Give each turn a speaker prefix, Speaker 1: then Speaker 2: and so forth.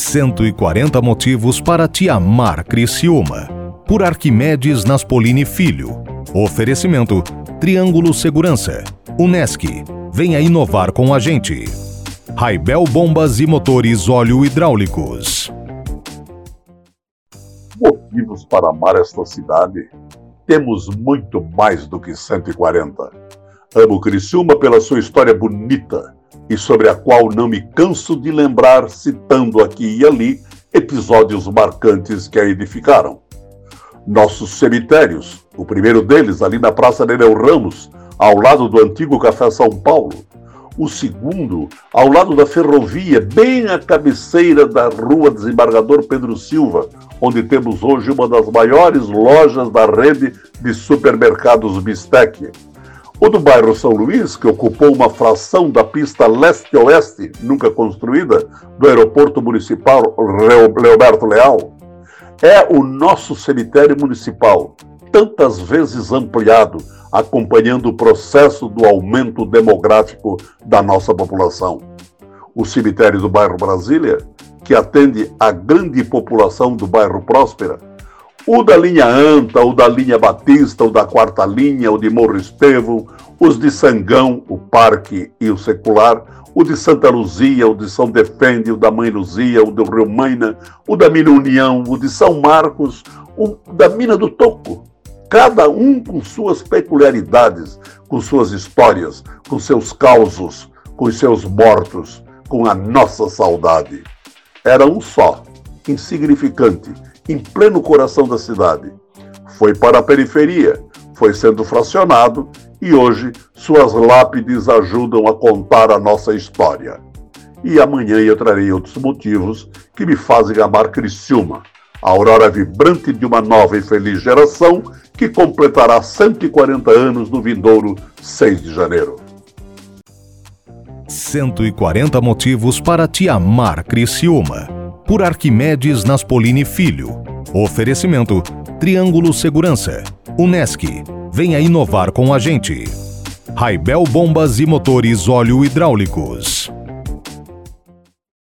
Speaker 1: 140 motivos para te amar Criciúma. Por Arquimedes Naspolini Filho. Oferecimento Triângulo Segurança. Unesc. Venha inovar com a gente. Raibel Bombas e Motores Óleo Hidráulicos.
Speaker 2: Motivos para amar esta cidade? Temos muito mais do que 140. Amo Criciúma pela sua história bonita e sobre a qual não me canso de lembrar, citando aqui e ali episódios marcantes que a edificaram. Nossos cemitérios, o primeiro deles ali na Praça Nereu Ramos, ao lado do antigo Café São Paulo, o segundo ao lado da ferrovia, bem à cabeceira da Rua Desembargador Pedro Silva, onde temos hoje uma das maiores lojas da rede de supermercados Bistec o do bairro São Luís, que ocupou uma fração da pista leste-oeste, nunca construída, do aeroporto municipal Leoberto Leal, é o nosso cemitério municipal, tantas vezes ampliado, acompanhando o processo do aumento demográfico da nossa população. O cemitério do bairro Brasília, que atende a grande população do bairro Próspera, o da linha Anta, o da linha Batista, o da quarta linha, o de Morro Estevão, os de Sangão, o Parque e o Secular, o de Santa Luzia, o de São Defende, o da Mãe Luzia, o do Rio Maina, o da Mina União, o de São Marcos, o da Mina do Toco. Cada um com suas peculiaridades, com suas histórias, com seus causos, com seus mortos, com a nossa saudade. Era um só, insignificante, em pleno coração da cidade. Foi para a periferia, foi sendo fracionado e hoje suas lápides ajudam a contar a nossa história. E amanhã eu trarei outros motivos que me fazem amar Criciúma, a aurora vibrante de uma nova e feliz geração que completará 140 anos no vindouro 6 de janeiro.
Speaker 1: 140 motivos para te amar Criciúma por Arquimedes Naspolini Filho. Oferecimento Triângulo Segurança. Unesc. Venha inovar com a gente. Raibel Bombas e Motores Óleo Hidráulicos.